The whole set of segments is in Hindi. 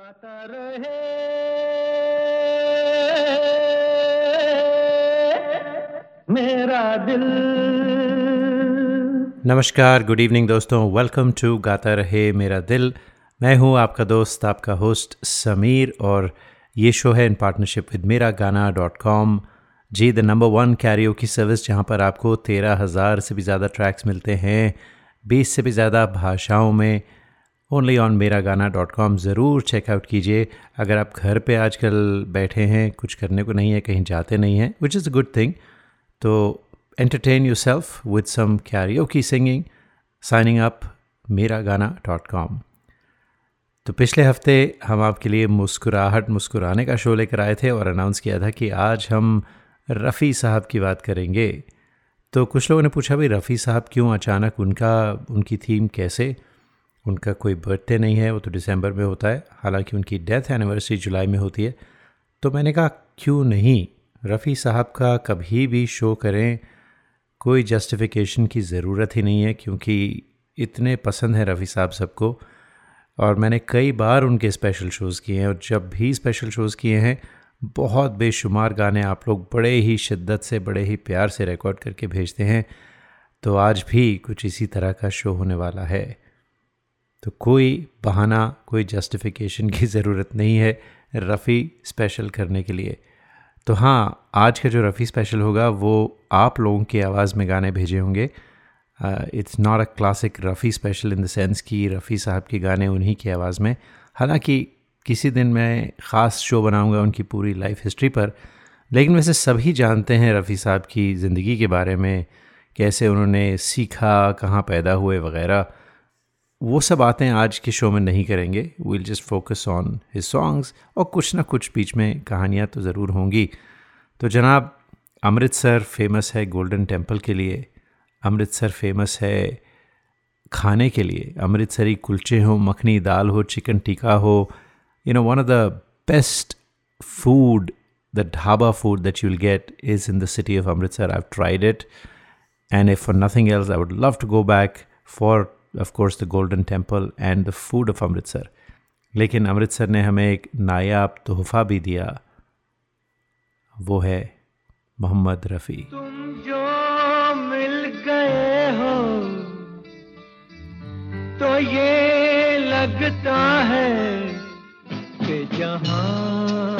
गाता रहे। मेरा दिल। नमस्कार गुड इवनिंग दोस्तों। वेलकम टू गाता रहे मेरा दिल। मैं हूँ आपका दोस्त, आपका होस्ट समीर और ये शो है इन partnership with Mera Gaana dot com ji the number one karaoke की सर्विस जहाँ पर आपको तेरह हज़ार से भी ज़्यादा ट्रैक्स मिलते हैं, बीस से भी ज़्यादा भाषाओं में ओनली ऑन मेरा गाना डॉट कॉम ज़रूर चेकआउट कीजिए। अगर आप घर पे आजकल बैठे हैं, कुछ करने को नहीं है, कहीं जाते नहीं हैं which is a good thing to entertain yourself with some karaoke की सिंगिंग साइनिंग अप मेरा गाना डॉट कॉम तो पिछले हफ़्ते हम आपके लिए मुस्कुराहट मुस्कुराने का शो लेकर आए थे और अनाउंस किया था कि आज हम रफ़ी साहब की बात करेंगे। तो कुछ लोगों ने पूछा, भाई, रफ़ी साहब क्यों अचानक उनका, उनकी थीम कैसे उनका कोई बर्थडे नहीं है, वो तो दिसंबर में होता है। हालाँकि उनकी डेथ एनिवर्सरी जुलाई में होती है। तो मैंने कहा, क्यों नहीं? रफ़ी साहब का कभी भी शो करें, कोई जस्टिफिकेशन की ज़रूरत ही नहीं है, क्योंकि इतने पसंद हैं रफ़ी साहब सबको। और मैंने कई बार उनके स्पेशल शोज़ किए हैं, और जब भी स्पेशल शोज़ किए हैं, बहुत बेशुमार गाने आप लोग बड़े ही शिद्दत से, बड़े ही प्यार से रिकॉर्ड करके भेजते हैं। तो आज भी कुछ इसी तरह का शो होने वाला है। तो कोई बहाना, कोई जस्टिफिकेशन की ज़रूरत नहीं है रफ़ी स्पेशल करने के लिए। तो हाँ आज का जो रफ़ी स्पेशल होगा, वो आप लोगों की आवाज़ में गाने भेजे होंगे। It's not a classic Rafi special in the sense कि रफ़ी साहब के गाने उन्हीं की आवाज़ में। हालाँकि किसी दिन मैं ख़ास शो बनाऊँगा उनकी पूरी लाइफ हिस्ट्री पर, लेकिन वैसे सभी जानते हैं रफ़ी साहब की ज़िंदगी के बारे में, कैसे उन्होंने सीखा, कहाँ पैदा हुए वगैरह। वो सब बातें आज के शो में नहीं करेंगे will just focus on his songs और कुछ ना कुछ बीच में कहानियाँ तो ज़रूर होंगी तो जनाब अमृतसर फ़ेमस है गोल्डन टेंपल के लिए अमृतसर फ़ेमस है खाने के लिए अमृतसरी कुलचे हो मखनी दाल हो चिकन टिक्का हो you know one of the best food, the dhaba food that you'll get is in the city of Amritsar. I've tried it. And if for nothing else, I would love to go back for of course the Golden Temple and the food of Amritsar लेकिन अमृतसर ने हमें एक नायाब तोहफा भी दिया। वो है मोहम्मद रफ़ी। तुम जो मिल गए हो तो ये लगता है कि जहाँ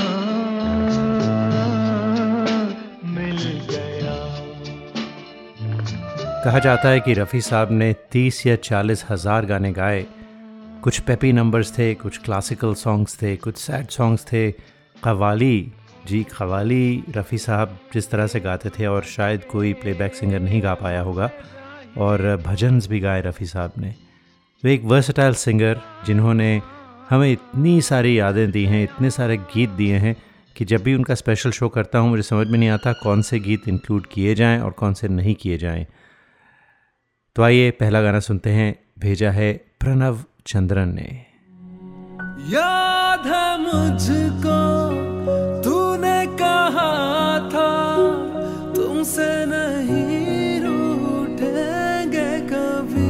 कहा जाता है कि रफ़ी साहब ने तीस या चालीस हज़ार गाने गाए। कुछ पेपी नंबर्स थे, कुछ क्लासिकल सॉन्ग्स थे, कुछ सैड सॉन्ग्स थे। कवाली जी कवाली रफ़ी साहब जिस तरह से गाते थे और शायद कोई प्लेबैक सिंगर नहीं गा पाया होगा। और भजन्स भी गाए रफ़ी साहब ने। वो एक वर्सटाइल सिंगर जिन्होंने हमें इतनी सारी यादें दी हैं, इतने सारे गीत दिए हैं कि जब भी उनका स्पेशल शो करता हूँ, मुझे समझ में नहीं आता कौन से गीत इंक्लूड किए जाएँ और कौन से नहीं किए जाएँ। तो आइए पहला गाना सुनते हैं। भेजा है प्रणव चंद्रन ने। याद है मुझको, तूने कहा था, तुमसे नहीं रूठेंगे कभी।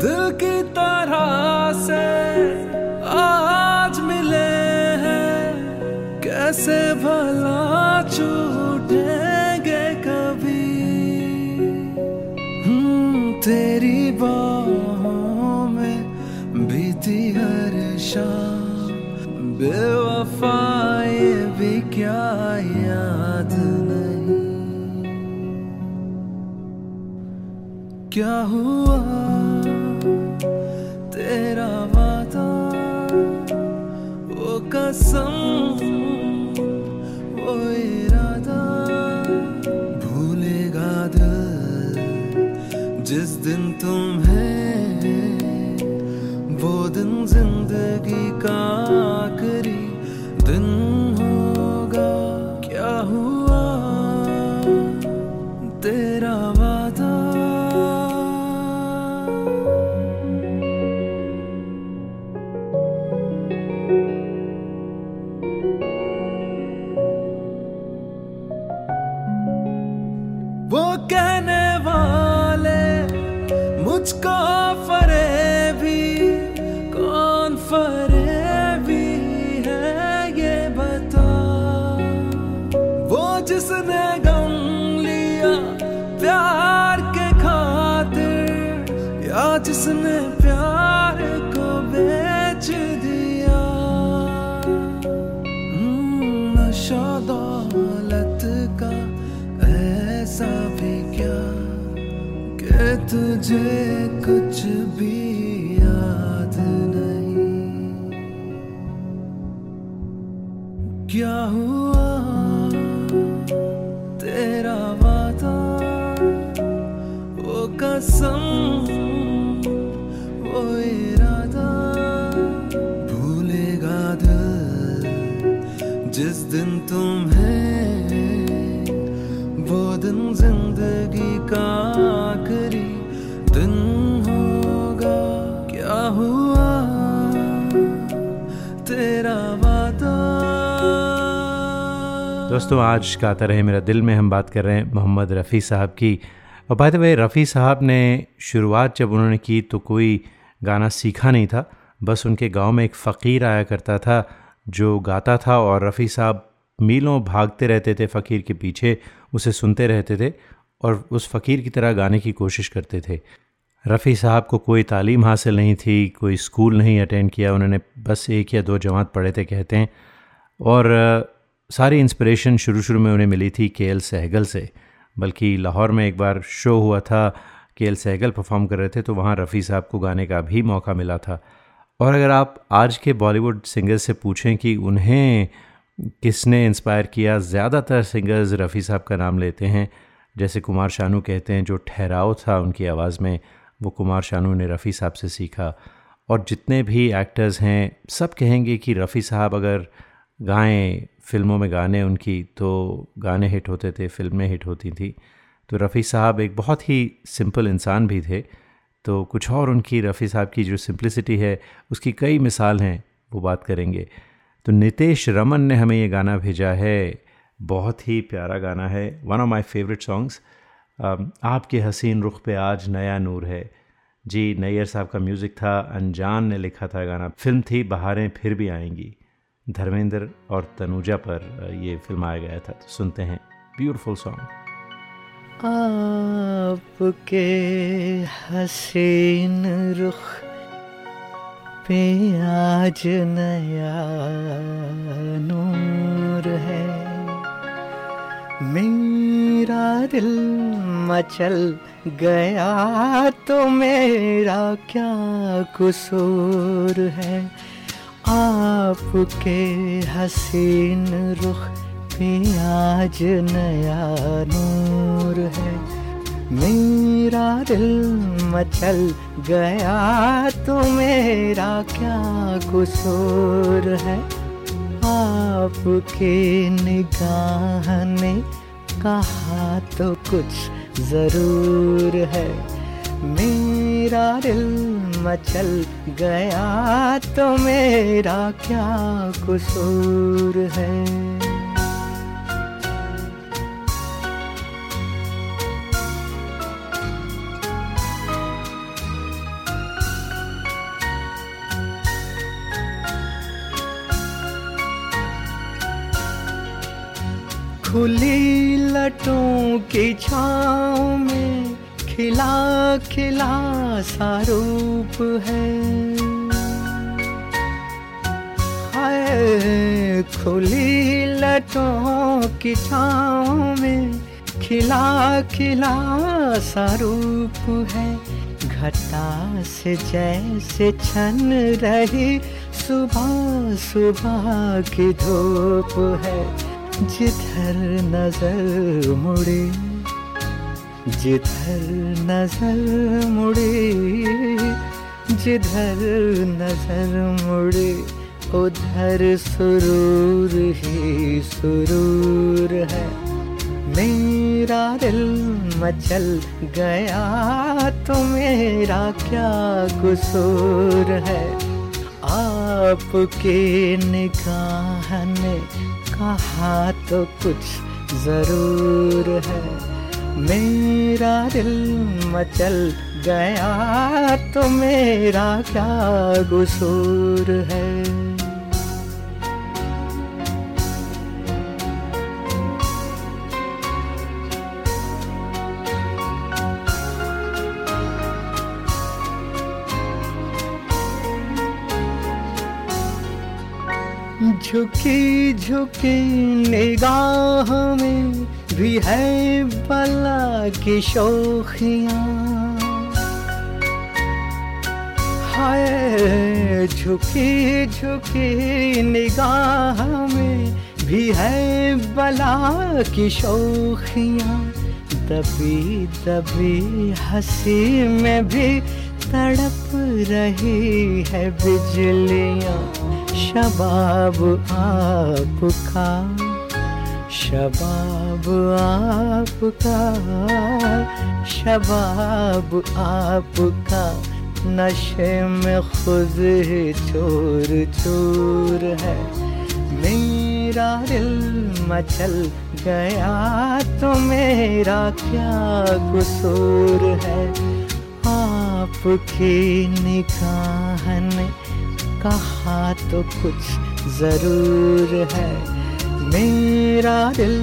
दिल की तरह से आज मिले हैं, कैसे भला छूटे बाहों में बीती हर शाम, बेवफाए भी क्या याद नहीं। क्या हुआ? तेरा वादा, वो कसम जिस दिन तुम दोस्तों, आज गाता रहे मेरा दिल में, हम बात कर रहे हैं मोहम्मद रफ़ी साहब की। और बाय द वे रफ़ी साहब ने शुरुआत जब उन्होंने की तो कोई गाना सीखा नहीं था। बस उनके गाँव में एक फ़कीर आया करता था, जो गाता था और रफ़ी साहब मीलों भागते रहते थे फ़कीर के पीछे, उसे सुनते रहते थे और उस फ़कीर की तरह गाने की कोशिश करते थे। रफ़ी साहब को कोई तालीम हासिल नहीं थी, कोई स्कूल नहीं अटेंड किया, उन्होंने बस एक या दो जमात पढ़े थे, कहते हैं। और सारी इंस्पिरेशन शुरू शुरू में उन्हें मिली थी के एल सहगल से। बल्कि लाहौर में एक बार शो हुआ था, के एल सहगल परफॉर्म कर रहे थे तो वहाँ रफ़ी साहब को गाने का भी मौका मिला था। और अगर आप आज के बॉलीवुड सिंगर्स से पूछें कि उन्हें किसने इंस्पायर किया, ज़्यादातर सिंगर्स रफ़ी साहब का नाम लेते हैं। जैसे कुमार शानू कहते हैं, जो ठहराव था उनकी आवाज़ में, वो कुमार शानू ने रफ़ी साहब से सीखा। और जितने भी एक्टर्स हैं, सब कहेंगे कि रफ़ी साहब अगर गाएँ फ़िल्मों में गाने उनकी तो गाने हिट होते थे, फ़िल्में हिट होती थी। तो रफ़ी साहब एक बहुत ही सिंपल इंसान भी थे। तो कुछ और उनकी, रफ़ी साहब की जो सिंप्लिसिटी है, उसकी कई मिसाल हैं, वो बात करेंगे। तो नितेश रमन ने हमें ये गाना भेजा है, बहुत ही प्यारा गाना है one of my favourite songs आपके हसीन रुख पे आज नया नूर है। जी, नैयर साहब का म्यूज़िक था, अनजान ने लिखा था गाना। फ़िल्म थी, बहारें फिर भी आएँगी। धर्मेंद्र और तनुजा पर ये फिल्माया गया था। तो सुनते हैं, ब्यूटीफुल सॉन्ग। आपके हसीन रुख पे आज नया नूर है। मेरा दिल मचल गया तो मेरा क्या कसूर है? आपके हसीन रुख पे आज नया नूर है। मेरा दिल मचल गया तो मेरा क्या कसूर है? आपके निगाह ने कहा तो कुछ ज़रूर है। मेरा दिल मचल गया तो मेरा क्या कसूर है? खुली लटों की छाँव में खिला खिला सा रूप है। हाय, खुली लटों की छाँव में खिला खिला सा रूप है। घटा से जैसे छन रही सुबह सुबह की धूप है। जिधर नज़र मुड़े जिधर नज़र मुड़े, जिधर नज़र मुड़े, उधर सुरूर ही सुरूर है। मेरा दिल मचल गया तो मेरा क्या कसूर है? आपके निगाह ने कहा तो कुछ ज़रूर है। मेरा दिल मचल गया तो मेरा क्या कसूर है? झुकी झुकी निगाह में भी है बला की शोखियाँ। हाय, झुकी झुकी निगाह में भी है बला की शोखियाँ। दबी दबी हँसी में भी तड़प रही है बिजलियाँ। शबाब आपका। शबाब आपका शबाब आपका, नशे में खुद चोर चोर है। मेरा दिल मचल गया तो मेरा क्या कसूर है? आपकी निगाह ने कहा तो कुछ ज़रूर है। मेरा दिल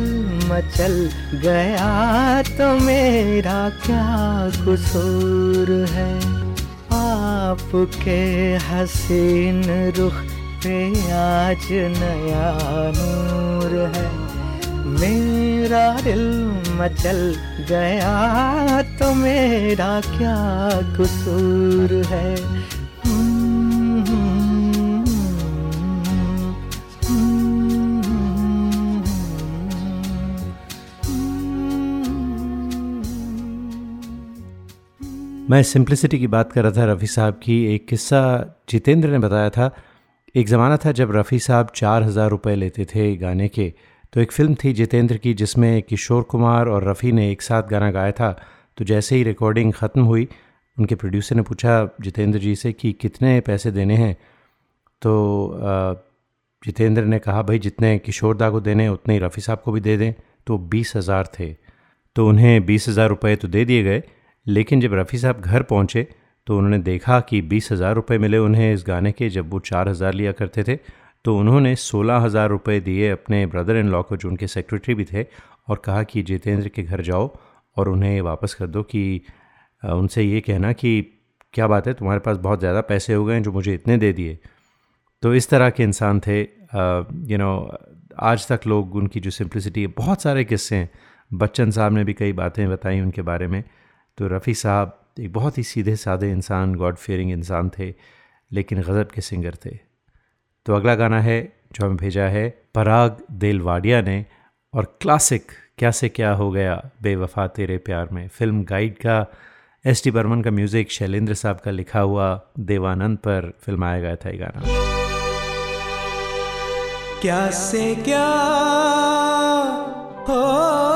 मचल गया तो मेरा क्या कसूर है? आपके हसीन रुख पे आज नया नूर है। मेरा दिल मचल गया तो मेरा क्या कसूर है? मैं सिंप्लिसिटी की बात कर रहा था रफ़ी साहब की। एक किस्सा जितेंद्र ने बताया था। एक ज़माना था जब रफ़ी साहब चार हज़ार रुपये लेते थे गाने के। तो एक फ़िल्म थी जितेंद्र की जिसमें किशोर कुमार और रफ़ी ने एक साथ गाना गाया था। तो जैसे ही रिकॉर्डिंग ख़त्म हुई, उनके प्रोड्यूसर ने पूछा जितेंद्र जी से कि कितने पैसे देने हैं? तो जितेंद्र ने कहा, भाई, जितने किशोर दा को देने उतने ही रफ़ी साहब को भी दे दें। तो बीस हज़ार थे। तो उन्हें बीस हज़ार रुपये तो दे दिए गए। लेकिन जब रफ़ी साहब घर पहुँचे तो उन्होंने देखा कि बीस हज़ार रुपये मिले उन्हें इस गाने के। जब वो चार हज़ार लिया करते थे तो उन्होंने सोलह हज़ार रुपये दिए अपने ब्रदर इन लॉ को, जो उनके सेक्रेटरी भी थे, और कहा कि, जितेंद्र के घर जाओ और उन्हें वापस कर दो कि उनसे ये कहना कि, क्या बात है, तुम्हारे पास बहुत ज़्यादा पैसे हो गए हैं जो मुझे इतने दे दिए। तो इस तरह के इंसान थे। यू नो आज तक लोग उनकी जो सिंप्लिसिटी है, बहुत सारे किस्से हैं। बच्चन साहब ने भी कई बातें बताई उनके बारे में। तो रफ़ी साहब एक बहुत ही सीधे साधे इंसान गॉड फेयरिंग इंसान थे, लेकिन गज़ब के सिंगर थे। तो अगला गाना है, जो हमें भेजा है, पराग देलवाडिया ने, और क्लासिक क्या से क्या हो गया, बेवफा तेरे प्यार में। फ़िल्म गाइड का एस टी बर्मन का म्यूज़िक शैलेंद्र साहब का लिखा हुआ, देवानंद पर फिल्माया गया था ये गाना। क्या से क्या हो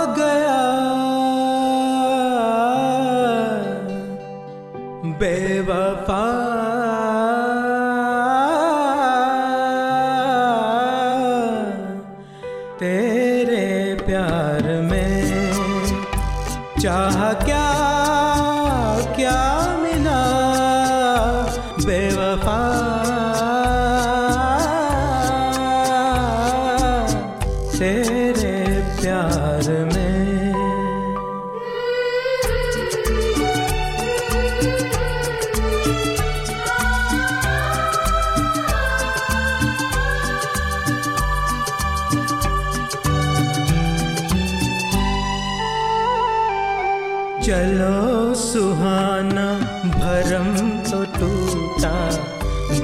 चलो सुहाना भरम तो टूटा।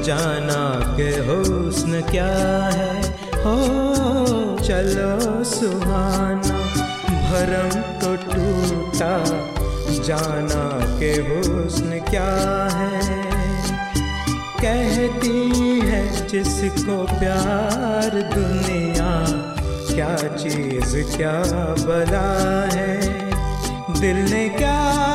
जाना के हुस्न क्या है? हो, चलो सुहाना भरम तो टूटा। जाना के हुस्न क्या है? कहती है जिसको प्यार दुनिया, क्या चीज़ क्या बला है? दिल ने क्या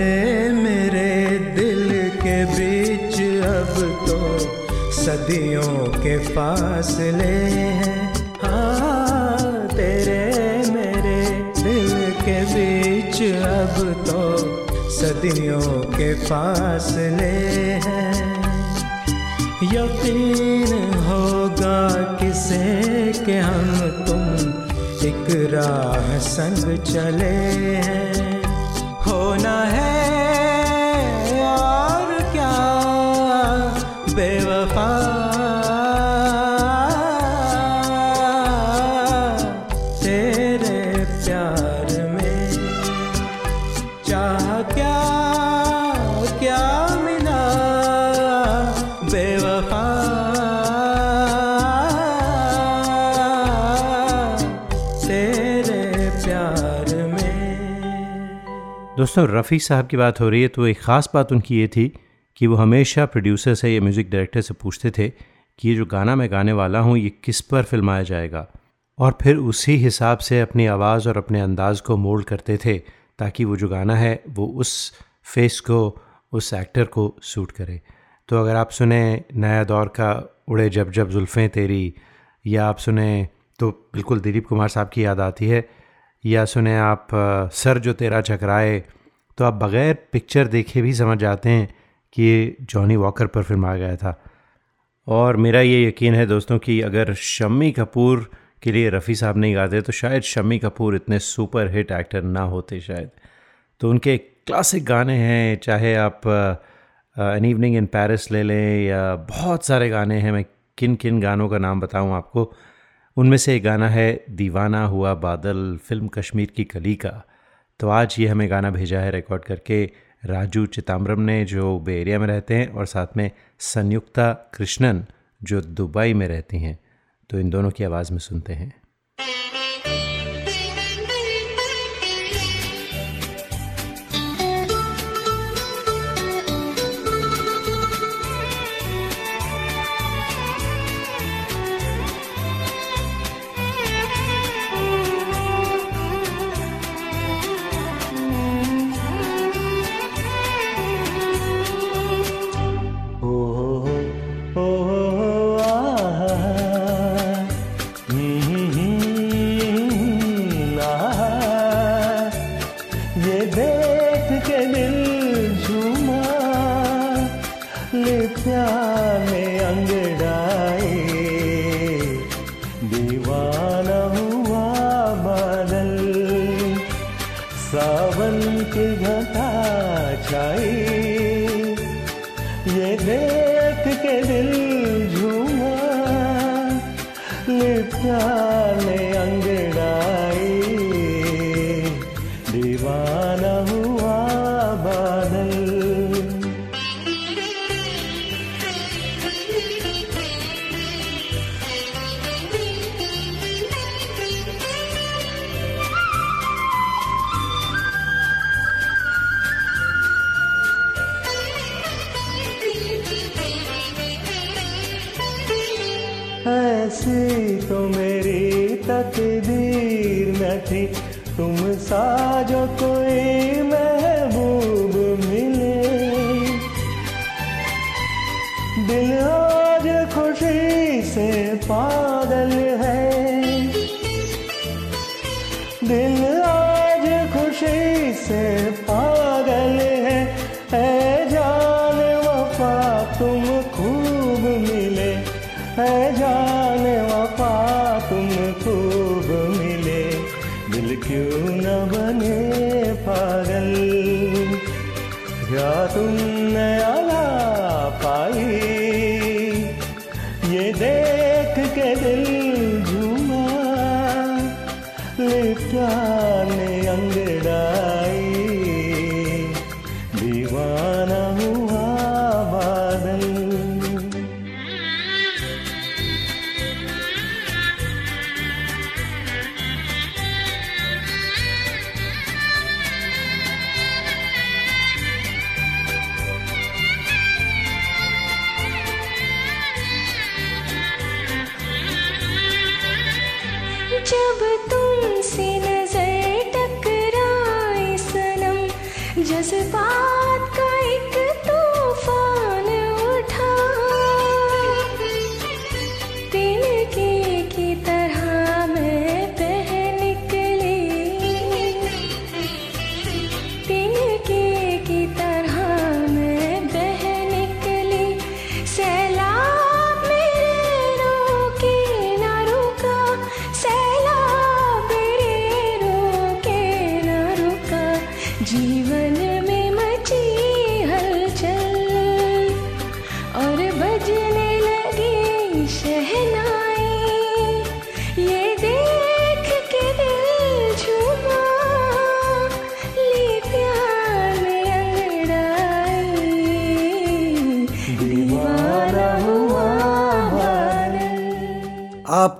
तेरे मेरे दिल के बीच अब तो सदियों के फासले हैं। हाँ तेरे मेरे दिल के बीच अब तो सदियों के फासले हैं। यकीन होगा किसे के हम तुम एक राह संग चले हैं। दोस्तों, रफ़ी साहब की बात हो रही है तो एक ख़ास बात उनकी ये थी कि वो हमेशा प्रोड्यूसर से या म्यूज़िक डायरेक्टर से पूछते थे कि ये जो गाना मैं गाने वाला हूँ, ये किस पर फिल्माया जाएगा? और फिर उसी हिसाब से अपनी आवाज़ और अपने अंदाज़ को मोल्ड करते थे ताकि वो जो गाना है, वो उस फेस को, उस एक्टर को सूट करे। तो अगर आप सुने नया दौर का उड़े जब जब जुल्फ़ें तेरी, या आप सुने तो बिल्कुल दिलीप कुमार साहब की याद आती है या सुने आप सर जो तेरा चकराए तो आप बग़ैर पिक्चर देखे भी समझ जाते हैं कि ये जॉनी वॉकर पर फ़िल्म आ गया था। और मेरा ये यकीन है दोस्तों कि अगर शम्मी कपूर के लिए रफ़ी साहब नहीं गाते तो शायद शम्मी कपूर इतने सुपर हिट एक्टर ना होते शायद। तो उनके क्लासिक गाने हैं, चाहे आप एन इवनिंग इन पेरिस ले लें या बहुत सारे गाने हैं, मैं किन किन गानों का नाम बताऊँ आपको। उनमें से एक गाना है, दीवाना हुआ बादल, फ़िल्म कश्मीर की कली का। तो आज ये हमें गाना भेजा है रिकॉर्ड करके राजू चिदम्बरम ने, जो बे एरिया में रहते हैं और साथ में संयुक्ता कृष्णन, जो दुबई में रहती हैं। तो इन दोनों की आवाज़ में सुनते हैं। लिप्या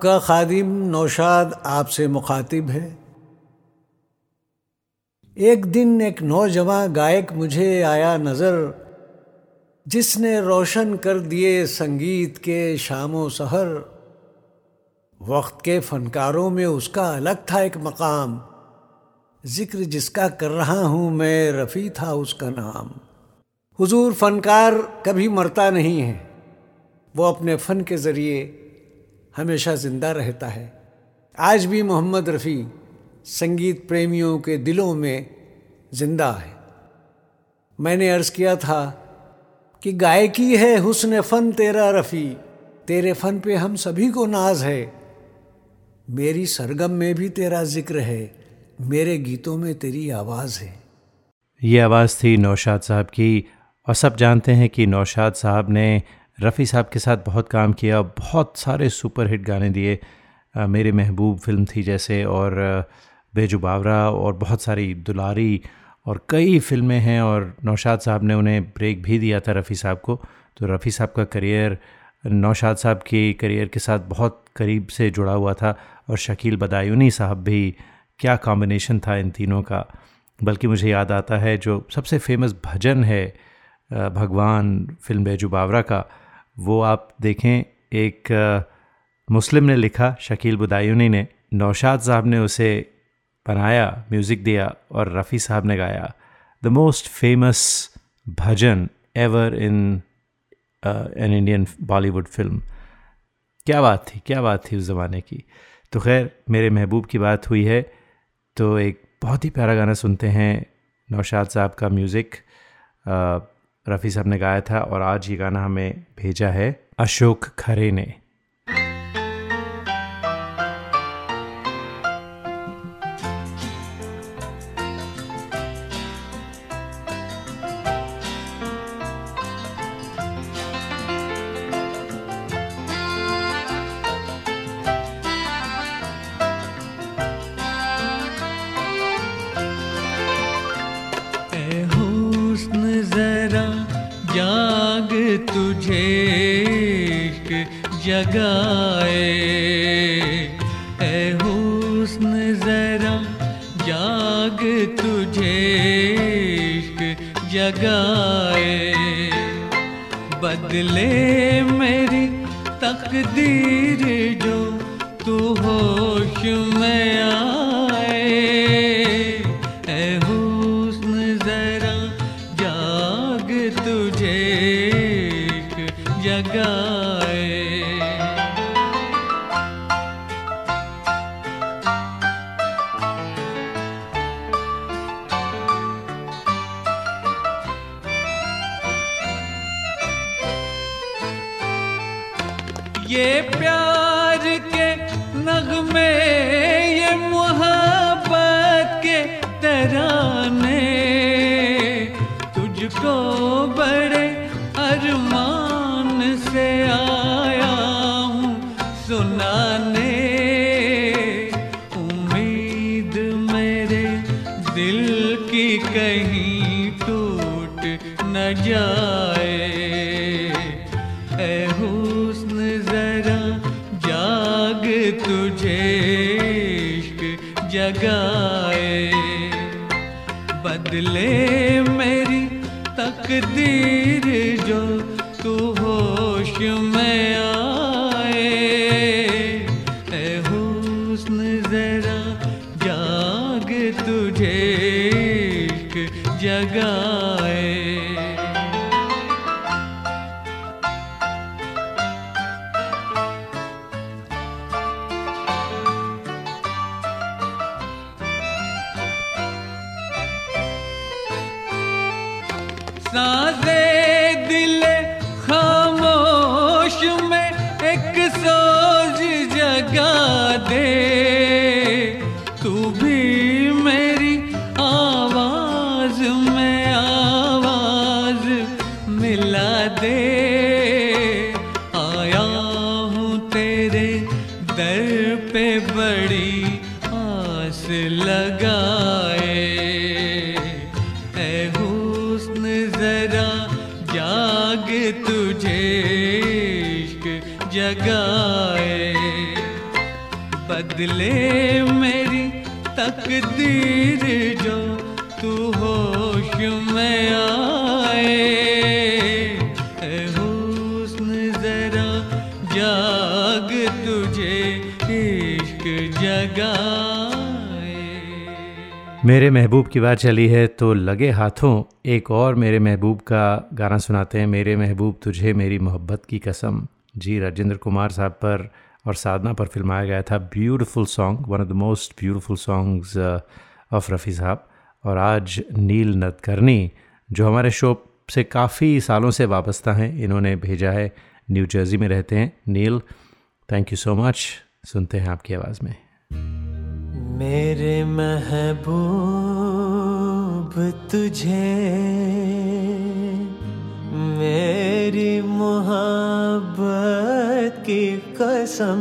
आपका खादिम नौशाद आपसे मुखातिब है। एक दिन एक नौजवान गायक मुझे आया नज़र, जिसने रोशन कर दिए संगीत के शामो सहर। वक्त के फनकारों में उसका अलग था एक मकाम। ज़िक्र जिसका कर रहा हूँ मैं रफ़ी था उसका नाम। हुजूर फनकार कभी मरता नहीं है। वो अपने फ़न के ज़रिए हमेशा ज़िंदा रहता है। आज भी मोहम्मद रफ़ी संगीत प्रेमियों के दिलों में ज़िंदा है। मैंने अर्ज़ किया था कि गायकी है हुस्न फ़न तेरा रफ़ी, तेरे फ़न पे हम सभी को नाज है। मेरी सरगम में भी तेरा ज़िक्र है, मेरे गीतों में तेरी आवाज़ है। ये आवाज़ थी नौशाद साहब की और सब जानते हैं कि नौशाद साहब ने रफ़ी साहब के साथ बहुत काम किया, बहुत सारे सुपर हिट गाने दिए। मेरे महबूब फ़िल्म थी जैसे और बेजुबावरा और बहुत सारी दुलारी और कई फ़िल्में हैं और नौशाद साहब ने उन्हें ब्रेक भी दिया था रफ़ी साहब को। तो रफ़ी साहब का करियर, नौशाद साहब के करियर के साथ बहुत करीब से जुड़ा हुआ था और शकील बदायूनी साहब भी क्या कॉम्बिनेशन था इन तीनों का। बल्कि मुझे याद आता है जो सबसे फ़ेमस भजन है भगवान फ़िल्म बेजुबावरा का वो आप देखें, एक मुस्लिम ने लिखा, शकील बुदायूनी ने। नौशाद साहब ने उसे बनाया म्यूज़िक दिया और रफ़ी साहब ने गाया। The most famous bhajan ever in an Indian Bollywood film क्या बात थी, क्या बात थी उस ज़माने की। तो खैर, मेरे महबूब की बात हुई है तो एक बहुत ही प्यारा गाना सुनते हैं नौशाद साहब का म्यूज़िक रफ़ी साहब ने गाया था और आज ये गाना हमें भेजा है अशोक खरे ने। जाग तुझे इश्क जगाए। बदले मेरी तकदीर जो तू होश में मेरे महबूब की बात चली है तो लगे हाथों एक और मेरे महबूब का गाना सुनाते हैं। मेरे महबूब, तुझे मेरी मोहब्बत की कसम। जी, राजेंद्र कुमार साहब पर और साधना पर फिल्माया गया था beautiful song one of the most beautiful songs of Rafi साहब। और आज नील नदकर्नी जो हमारे शो से काफ़ी सालों से वाबस्ता हैं, इन्होंने भेजा है। न्यू जर्सी में रहते हैं। Neel thank you so much सुनते हैं आपकी आवाज़ में। मेरे महबूब तुझे, मेरी मोहब्बत की कसम,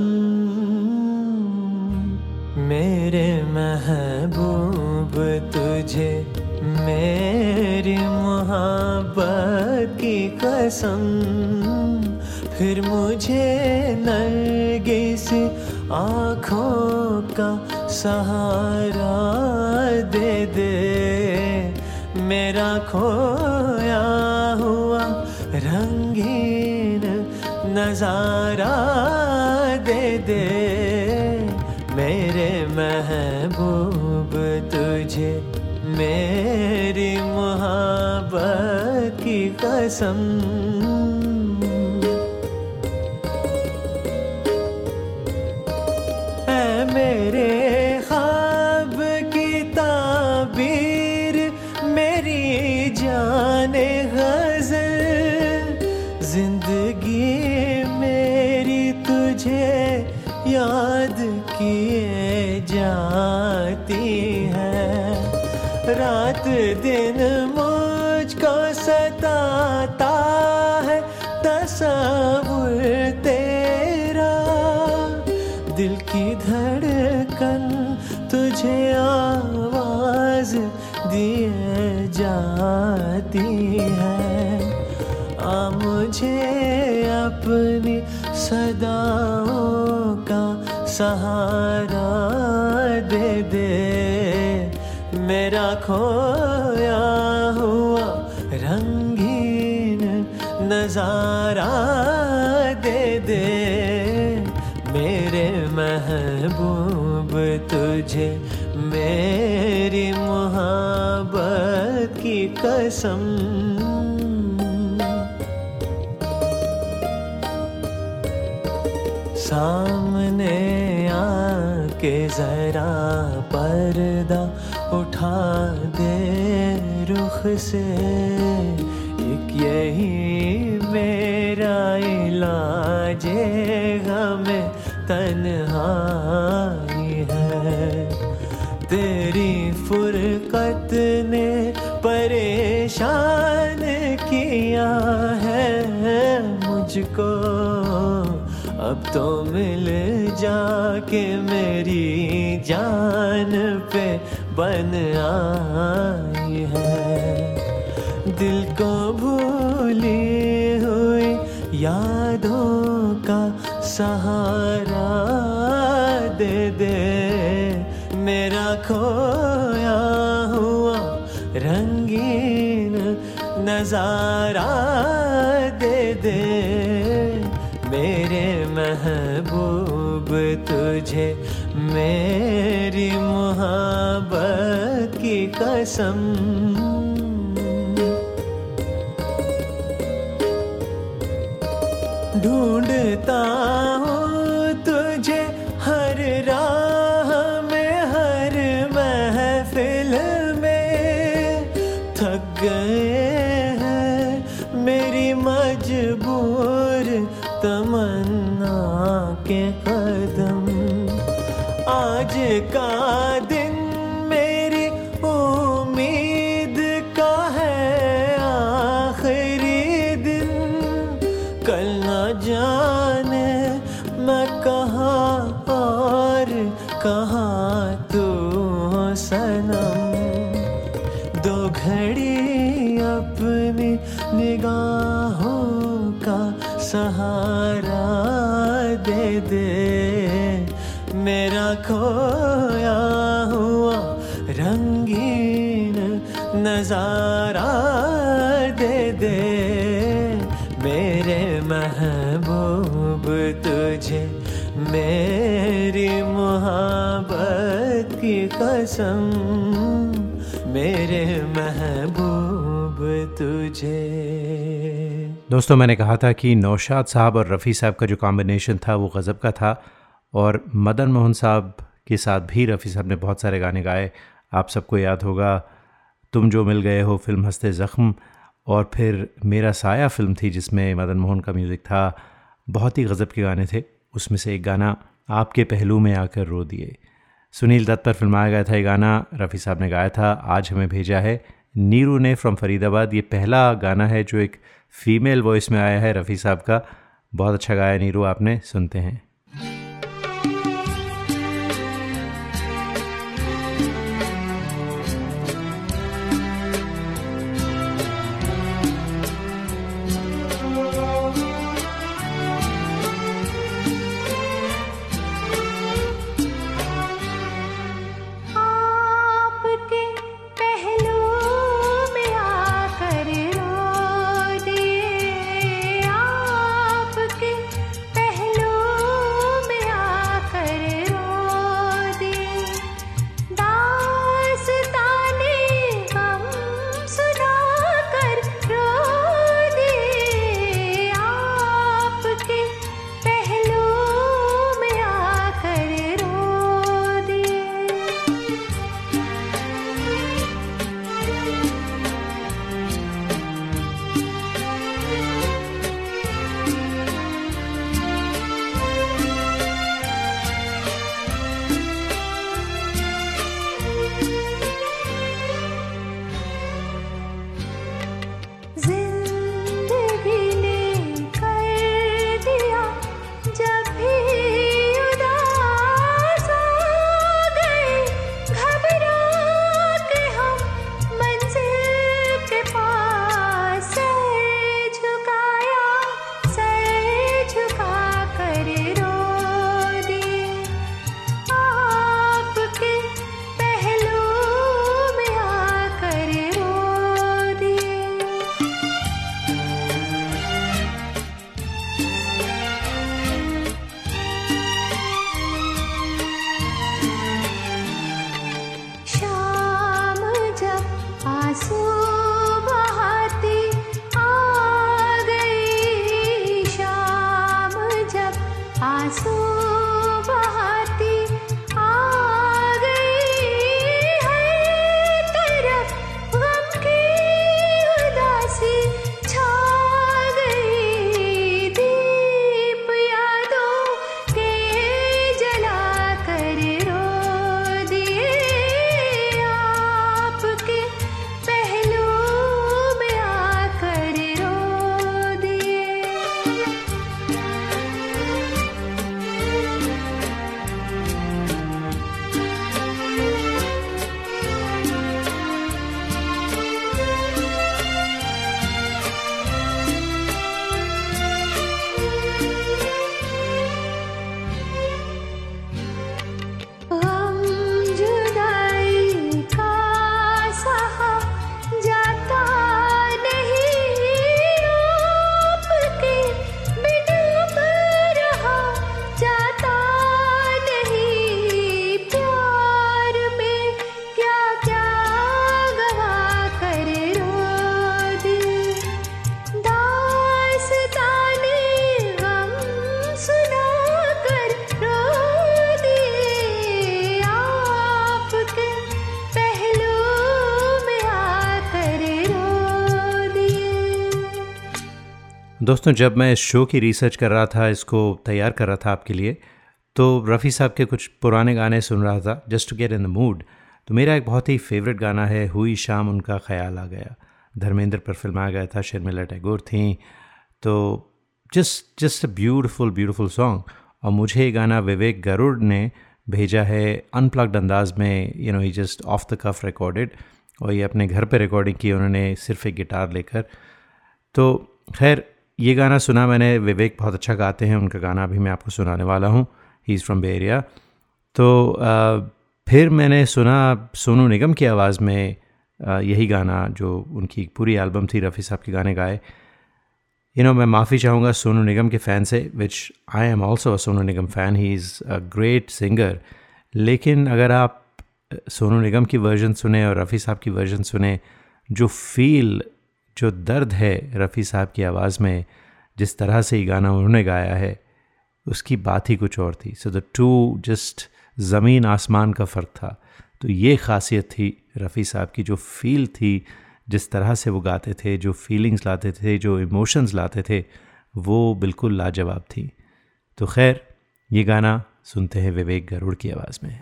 मेरे महबूब तुझे, मेरी मोहब्बत की कसम, फिर मुझे नरगिस आँखों का सहारा दे दे। मेरा खोया हुआ रंगीन नज़ारा दे दे। मेरे महबूब तुझे, मेरी मोहब्बत की कसम। सहारा दे दे। मेरा खोया हुआ रंगीन नज़ारा दे दे। मेरे महबूब, तुझे मेरी मोहब्बत की कसम सामने आके जरा पर्दा उठा दे रुख से। एक यही मेरा इलाज गम तन्हाई तो मिल जाके मेरी जान पे बन आई है। दिल को भूली हुई यादों का सहारा दे दे। मेरा खोया हुआ रंगीन नज़ारा कसम ढूंढता हूँ तुझे हर राह में, हर महफिल में। थक गए हैं मेरी मजबूर तमन्ना के कदम। आज का दिन सहारा दे दे। मेरा खोया हुआ रंगीन नज़ारा दे दे। मेरे महबूब तुझे, मेरी मोहब्बत की कसम। दोस्तों, मैंने कहा था कि नौशाद साहब और रफ़ी साहब का जो कॉम्बिनेशन था, वो गज़ब का था और मदन मोहन साहब के साथ भी रफ़ी साहब ने बहुत सारे गाने गाए। आप सबको याद होगा, तुम जो मिल गए हो फ़िल्म हँसते ज़ख्म और फिर मेरा साया फ़िल्म थी जिसमें मदन मोहन का म्यूज़िक था, बहुत ही गज़ब के गाने थे। उसमें से एक गाना, आपके पहलू में आकर रो दिए। सुनील दत्त पर फिल्माया गया था ये गाना, रफ़ी साहब ने गाया था, आज हमें भेजा है। नीरू ने फ्रॉम फरीदाबाद, ये पहला गाना है जो एक फ़ीमेल वॉइस में आया है रफ़ी साहब का। बहुत अच्छा गाया नीरू, आपने, सुनते हैं। दोस्तों, जब मैं इस शो की रिसर्च कर रहा था, इसको तैयार कर रहा था आपके लिए तो रफ़ी साहब के कुछ पुराने गाने सुन रहा था just to get in the mood तो मेरा एक बहुत ही फेवरेट गाना है, हुई शाम उनका ख्याल आ गया। धर्मेंद्र पर फिल्माया गया था, शर्मिला टैगोर थी। तो just just a beautiful beautiful song और मुझे ये गाना विवेक गरुड़ ने भेजा है, अनप्लग्ड अंदाज में you know he just off the cuff recorded और ये अपने घर पे रिकॉर्डिंग की, उन्होंने सिर्फ़ एक गिटार लेकर। तो खैर ये गाना सुना मैंने विवेक बहुत अच्छा गाते हैं उनका गाना अभी मैं आपको सुनाने वाला हूँ। He is from Bay Area तो आ, फिर मैंने सुना सोनू निगम की आवाज़ में आ, यही गाना जो उनकी पूरी एल्बम थी रफ़ी साहब के गाने गाए। यू नो मैं माफ़ी चाहूँगा सोनू निगम के फ़ैन से which I am also Sonu Nigam fan he is a great singer लेकिन अगर आप सोनू निगम की वर्जन सुने और रफ़ी साहब की वर्जन सुने जो फील जो दर्द है रफ़ी साहब की आवाज़ में, जिस तरह से ये गाना उन्होंने गाया है, उसकी बात ही कुछ और थी। सो द टू जस्ट ज़मीन आसमान का फ़र्क था। तो ये खासियत थी रफ़ी साहब की, जो फील थी, जिस तरह से वो गाते थे, जो फीलिंग्स लाते थे, जो इमोशंस लाते थे, वो बिल्कुल लाजवाब थी। तो खैर, ये गाना सुनते हैं विवेक गरुड़ की आवाज़ में।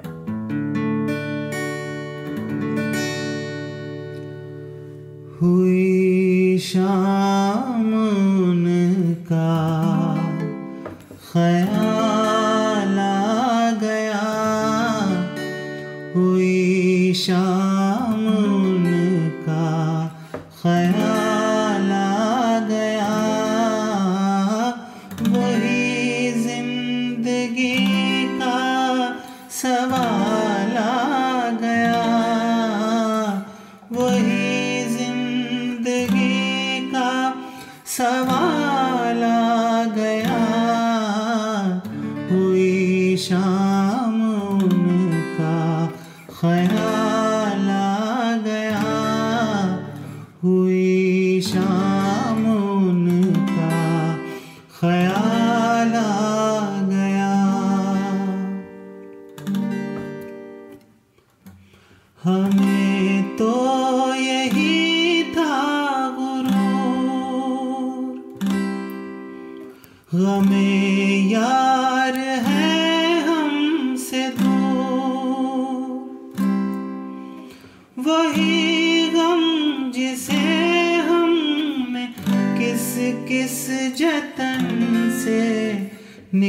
हुई शाम का ख्याल आ गया। हुई शाम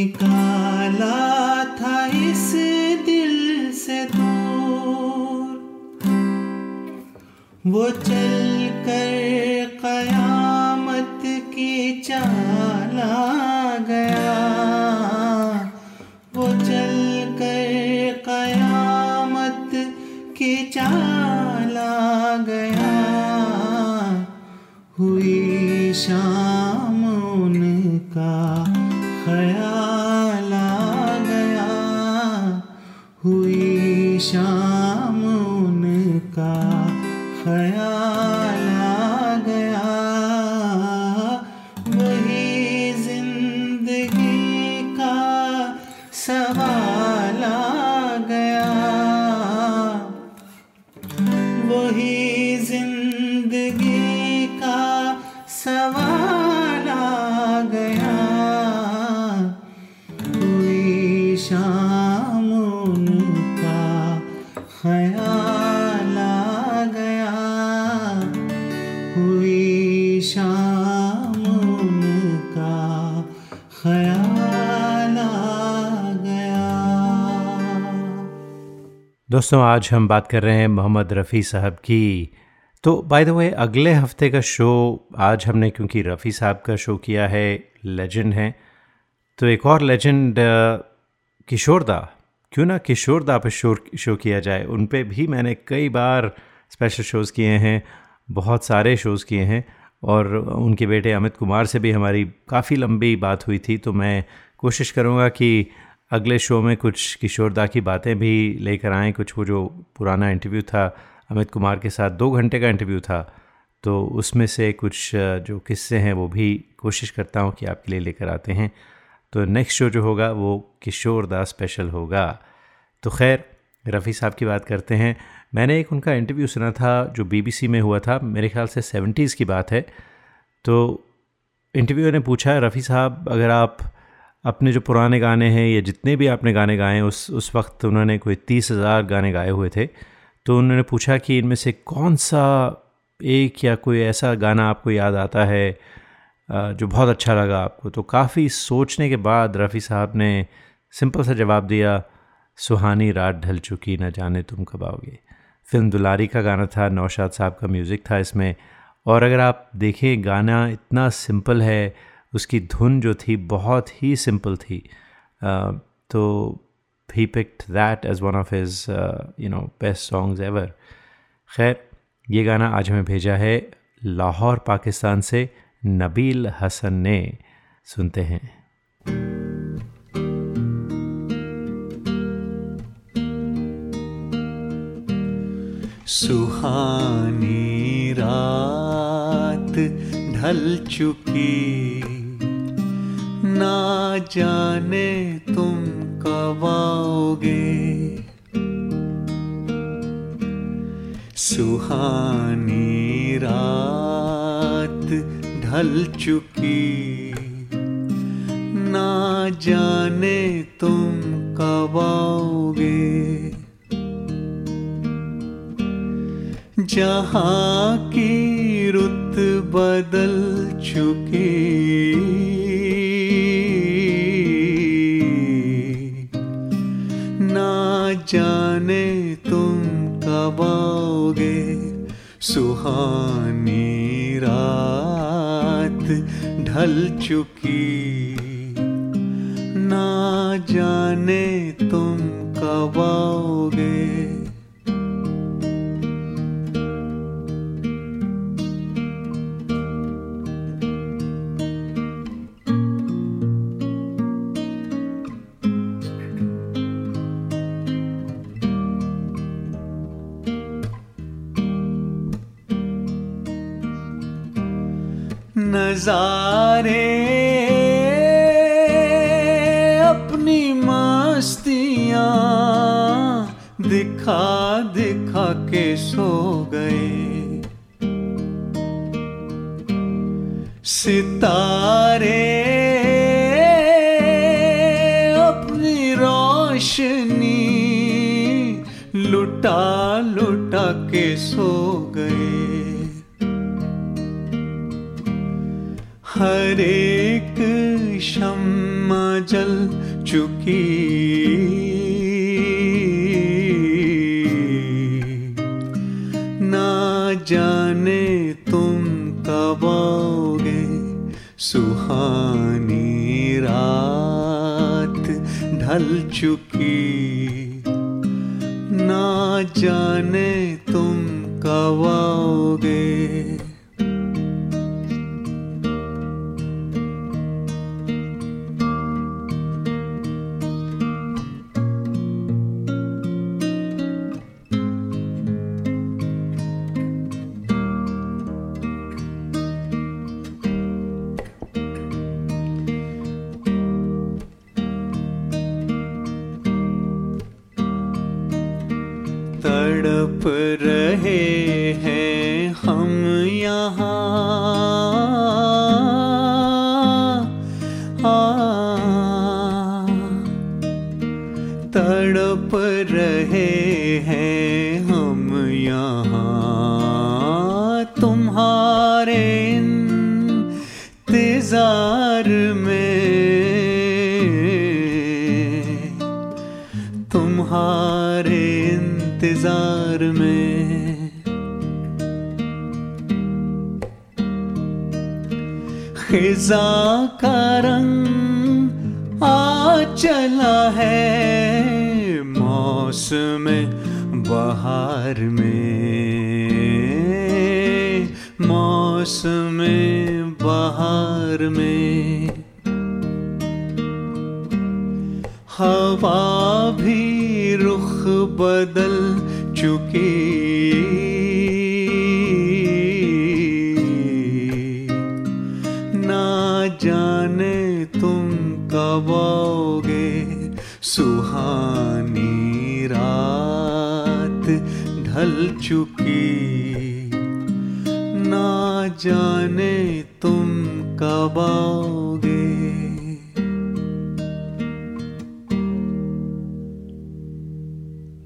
निकाला था इस दिल से दूर। वो चल कर कयामत की चाल गया। वो चल कर कयामत की चाल गया। हुई शाम हुई दोस्तों, आज हम बात कर रहे हैं मोहम्मद रफ़ी साहब की। तो बाय द वे अगले हफ़्ते का शो, आज हमने, क्योंकि रफ़ी साहब का शो किया है लेजेंड है। तो एक और लेजेंड किशोर दा, क्यों ना किशोर दा पर शो शो किया जाए। उन पर भी मैंने कई बार स्पेशल शोज़ किए हैं, बहुत सारे शोज़ किए हैं, और उनके बेटे अमित कुमार से भी हमारी काफ़ी लंबी बात हुई थी। तो मैं कोशिश करूँगा कि अगले शो में कुछ किशोर दा की बातें भी लेकर आएँ। कुछ वो जो पुराना इंटरव्यू था, अमित कुमार के साथ दो घंटे का इंटरव्यू था तो उसमें से कुछ जो किस्से हैं वो भी कोशिश करता हूँ कि आपके लिए लेकर आते हैं। तो नेक्स्ट शो जो होगा वो किशोर दा स्पेशल होगा। तो खैर, रफ़ी साहब की बात करते हैं। मैंने एक उनका इंटरव्यू सुना था जो बीबीसी में हुआ था, मेरे ख्याल से सेवेंटीज़ की बात है। तो इंटरव्यूअर ने पूछा, रफ़ी साहब, अगर आप अपने जो पुराने गाने हैं या जितने भी आपने गाने गाए हैं, उस उस वक्त उन्होंने कोई तीस हज़ार गाने गाए हुए थे। तो उन्होंने पूछा कि इनमें से कौन सा एक या कोई ऐसा गाना आपको याद आता है जो बहुत अच्छा लगा आपको? तो काफ़ी सोचने के बाद रफ़ी साहब ने सिंपल सा जवाब दिया, सुहानी रात ढल चुकी, न जाने तुम कब आओगे। फ़िल्म दुलारी का गाना था, नौशाद साहब का म्यूज़िक था इसमें। और अगर आप देखें, गाना इतना सिंपल है उसकी धुन जो थी बहुत ही सिंपल थी। तो he picked that as one of his you know best songs ever खैर, ये गाना आज हमें भेजा है लाहौर, पाकिस्तान से नबील हसन ने। सुनते हैं। सुहानी रात ढल चुकी ना जाने तुम कब आओगे। सुहानी रात ढल चुकी। ना जाने तुम कब आओगे। जहाँ की रुत बदल चुकी सुहानी रात ढल चुकी। ना जाने तुम कब नजारे अपनी मस्तियाँ दिखा दिखा के सो गए। सितारे अपनी रोशनी लुटा लुटा के सो गए। हरे क्षमा जल चुकी तुम्हारे इंतज़ार में। तुम्हारे इंतज़ार में। खिजा का रंग आ चला है मौसम बहार में। मौसम बहार में। हवा भी रुख बदल चुकी। ना जाने तुम कब आओगे सुहानी। जाने तुम कब आओगे?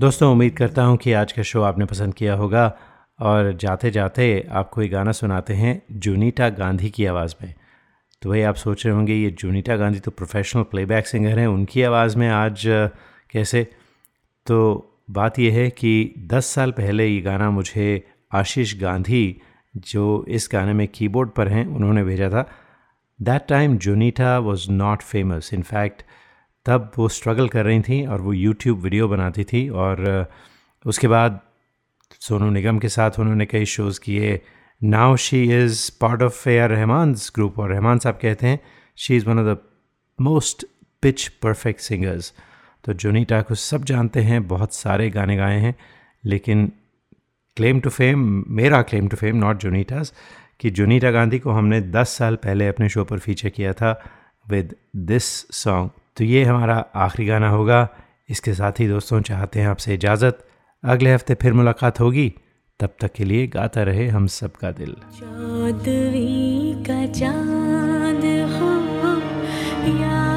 दोस्तों, उम्मीद करता हूँ कि आज का शो आपने पसंद किया होगा और जाते जाते आपको ये गाना सुनाते हैं जूनीटा गांधी की आवाज़ में। तो भाई, आप सोच रहे होंगे, ये जूनीटा गांधी तो प्रोफेशनल प्लेबैक सिंगर हैं, उनकी आवाज़ में आज कैसे? तो बात यह है कि 10 साल पहले ये गाना मुझे आशीष गांधी जो इस गाने में कीबोर्ड पर हैं उन्होंने भेजा था। That time Jonita was not famous in fact तब वो स्ट्रगल कर रही थी और वो यूट्यूब वीडियो बनाती थी और uh, उसके बाद सोनू निगम के साथ उन्होंने कई शोज़ किए। Now she is part of A R Rahman group और रहमान साहब कहते हैं she is one of the most pitch perfect singers तो जोनीटा को सब जानते हैं बहुत सारे गाने गाए हैं लेकिन क्लेम टू फेम मेरा claim to fame not Jonita's कि जोनीटा गांधी को हमने 10 साल पहले अपने शो पर फीचर किया था विद दिस सॉन्ग तो ये हमारा आखिरी गाना होगा। इसके साथ ही दोस्तों, चाहते हैं आपसे इजाज़त। अगले हफ़्ते फिर मुलाकात होगी। तब तक के लिए गाता रहे हम सबका दिल। का चाँद, हो या